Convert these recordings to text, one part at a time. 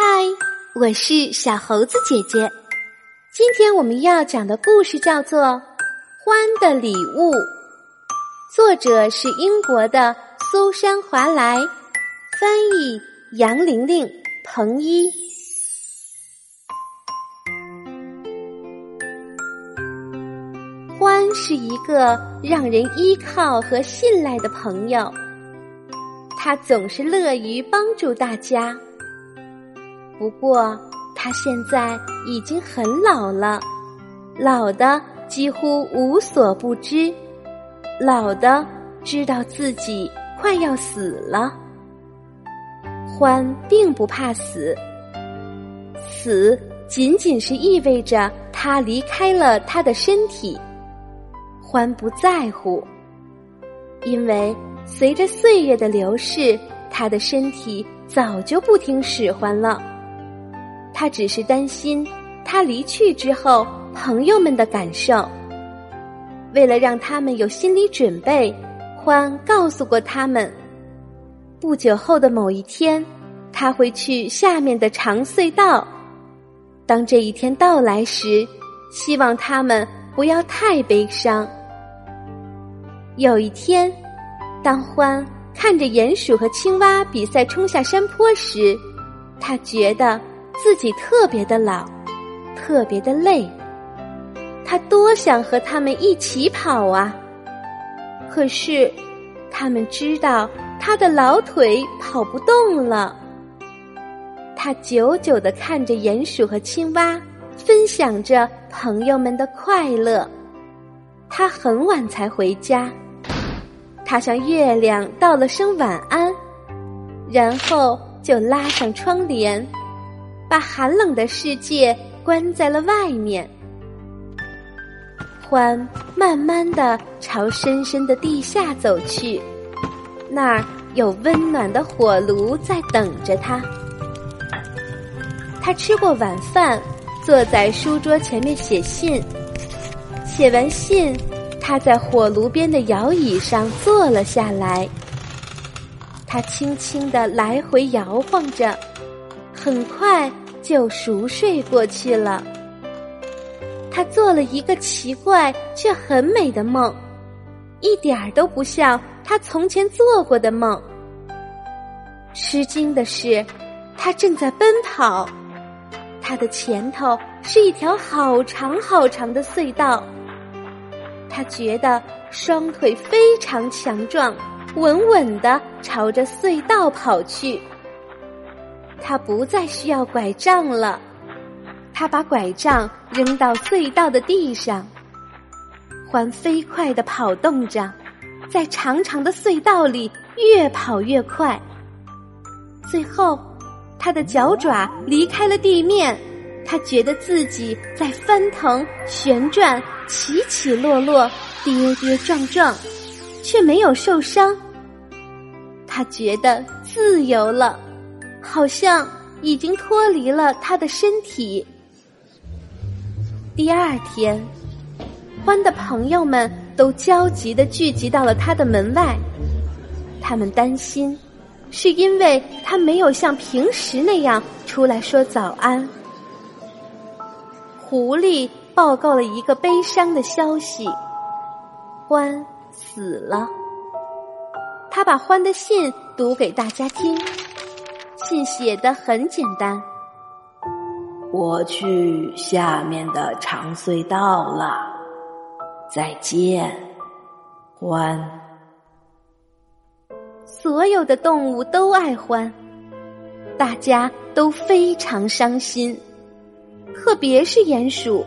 嗨，我是小猴子姐姐。今天我们要讲的故事叫做《欢的礼物》，作者是英国的苏珊·华莱，翻译杨玲玲、彭一。欢是一个让人依靠和信赖的朋友，他总是乐于帮助大家。不过，他现在已经很老了，老的几乎无所不知，老的知道自己快要死了。欢并不怕死，死仅仅是意味着他离开了他的身体。欢不在乎，因为随着岁月的流逝，他的身体早就不听使唤了。他只是担心他离去之后朋友们的感受。为了让他们有心理准备，欢告诉过他们，不久后的某一天，他会去下面的长隧道。当这一天到来时，希望他们不要太悲伤。有一天，当欢看着鼹鼠和青蛙比赛冲下山坡时，他觉得自己特别的老，特别的累。他多想和他们一起跑啊！可是，他们知道他的老腿跑不动了。他久久的看着鼹鼠和青蛙，分享着朋友们的快乐。他很晚才回家。他向月亮道了声晚安，然后就拉上窗帘，把寒冷的世界关在了外面。欢慢慢的朝深深的地下走去，那儿有温暖的火炉在等着他。他吃过晚饭，坐在书桌前面写信，写完信。他在火炉边的摇椅上坐了下来，他轻轻的来回摇晃着，很快就熟睡过去了。他做了一个奇怪却很美的梦，一点儿都不像他从前做过的梦。吃惊的是，他正在奔跑，他的前头是一条好长好长的隧道。他觉得双腿非常强壮，稳稳的朝着隧道跑去。他不再需要拐杖了，他把拐杖扔到隧道的地上，还飞快的跑动着，在长长的隧道里越跑越快。最后，他的脚爪离开了地面。他觉得自己在翻腾、旋转、起起落落、跌跌撞撞，却没有受伤。他觉得自由了，好像已经脱离了他的身体。第二天，欢的朋友们都焦急的聚集到了他的门外，他们担心，是因为他没有像平时那样出来说早安。狐狸报告了一个悲伤的消息：欢死了。他把欢的信读给大家听，信写的很简单：“我去下面的长隧道了，再见，欢。”所有的动物都爱欢，大家都非常伤心。特别是鼹鼠，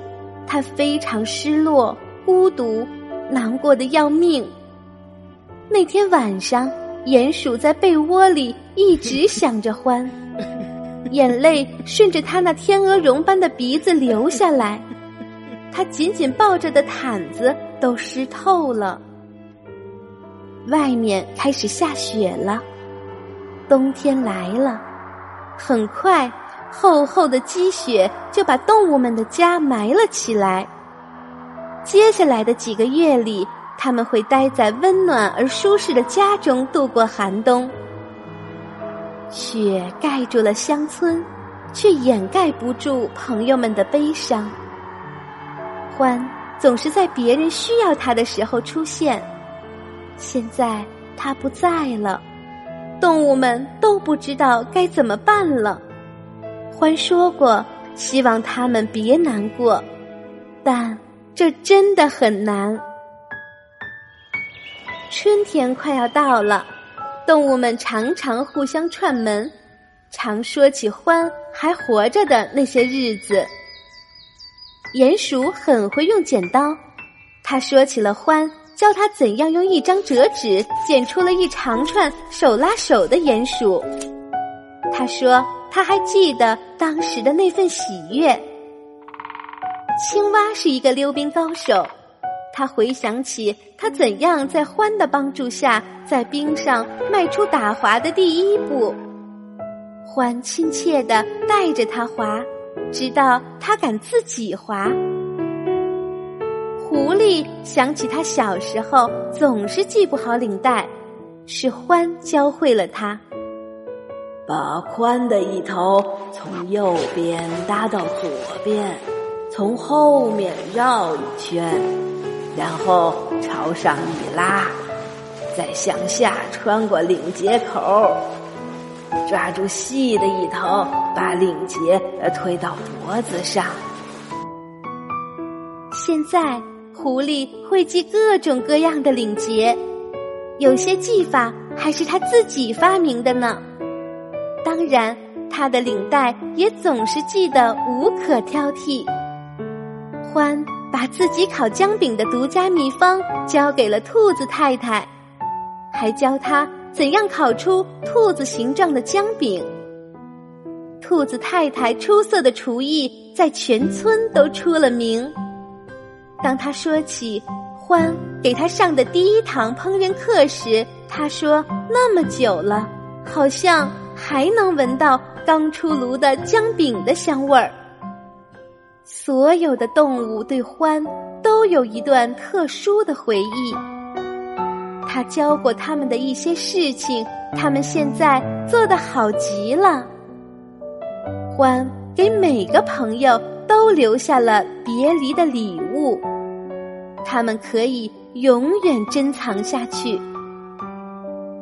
它非常失落、孤独、难过的要命。那天晚上，鼹鼠在被窝里一直想着欢，眼泪顺着他那天鹅绒般的鼻子流下来，他紧紧抱着的毯子都湿透了。外面开始下雪了，冬天来了，很快。厚厚的积雪就把动物们的家埋了起来。接下来的几个月里，他们会待在温暖而舒适的家中度过寒冬。雪盖住了乡村，却掩盖不住朋友们的悲伤。欢总是在别人需要他的时候出现，现在他不在了，动物们都不知道该怎么办了。欢说过，希望他们别难过，但这真的很难。春天快要到了，动物们常常互相串门，常说起欢还活着的那些日子。鼹鼠很会用剪刀，他说起了欢，教他怎样用一张折纸剪出了一长串手拉手的鼹鼠。他说他还记得当时的那份喜悦。青蛙是一个溜冰高手。他回想起他怎样在欢的帮助下，在冰上迈出打滑的第一步。欢亲切的带着他滑，直到他敢自己滑。狐狸想起他小时候总是系不好领带，是欢教会了他，把宽的一头从右边搭到左边，从后面绕一圈。然后朝上一拉，再向下穿过领结口，抓住细的一头，把领结推到脖子上。现在狐狸会系各种各样的领结，有些系法还是他自己发明的呢。当然，他的领带也总是系得无可挑剔。欢。把自己烤姜饼的独家秘方交给了兔子太太，还教他怎样烤出兔子形状的姜饼。兔子太太出色的厨艺在全村都出了名。当他说起欢给他上的第一堂烹饪课时，他说：“那么久了，好像还能闻到刚出炉的姜饼的香味儿。”所有的动物对欢都有一段特殊的回忆。他教过他们的一些事情，他们现在做得好极了。欢给每个朋友都留下了别离的礼物，他们可以永远珍藏下去。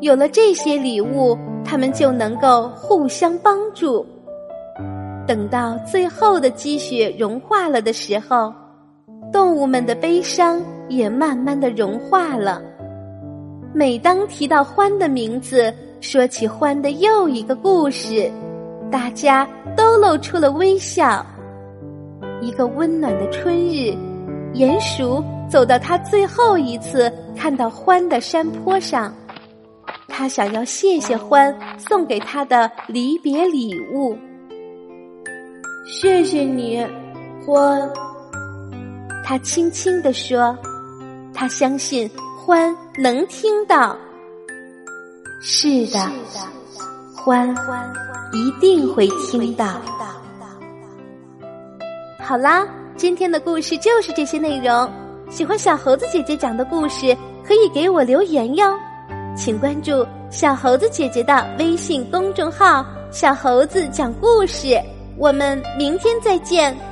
有了这些礼物，他们就能够互相帮助。等到最后的积雪融化了的时候，动物们的悲伤也慢慢的融化了。每当提到欢的名字，说起欢的又一个故事，大家都露出了微笑。一个温暖的春日，鼹鼠走到他最后一次看到欢的山坡上，他想要谢谢欢送给他的离别礼物。谢谢你，欢。他轻轻地说：“他相信欢能听到。”是的，欢一定会听到。好啦，今天的故事就是这些内容。喜欢小猴子姐姐讲的故事，可以给我留言哟。请关注小猴子姐姐的微信公众号“小猴子讲故事”。我们明天再见。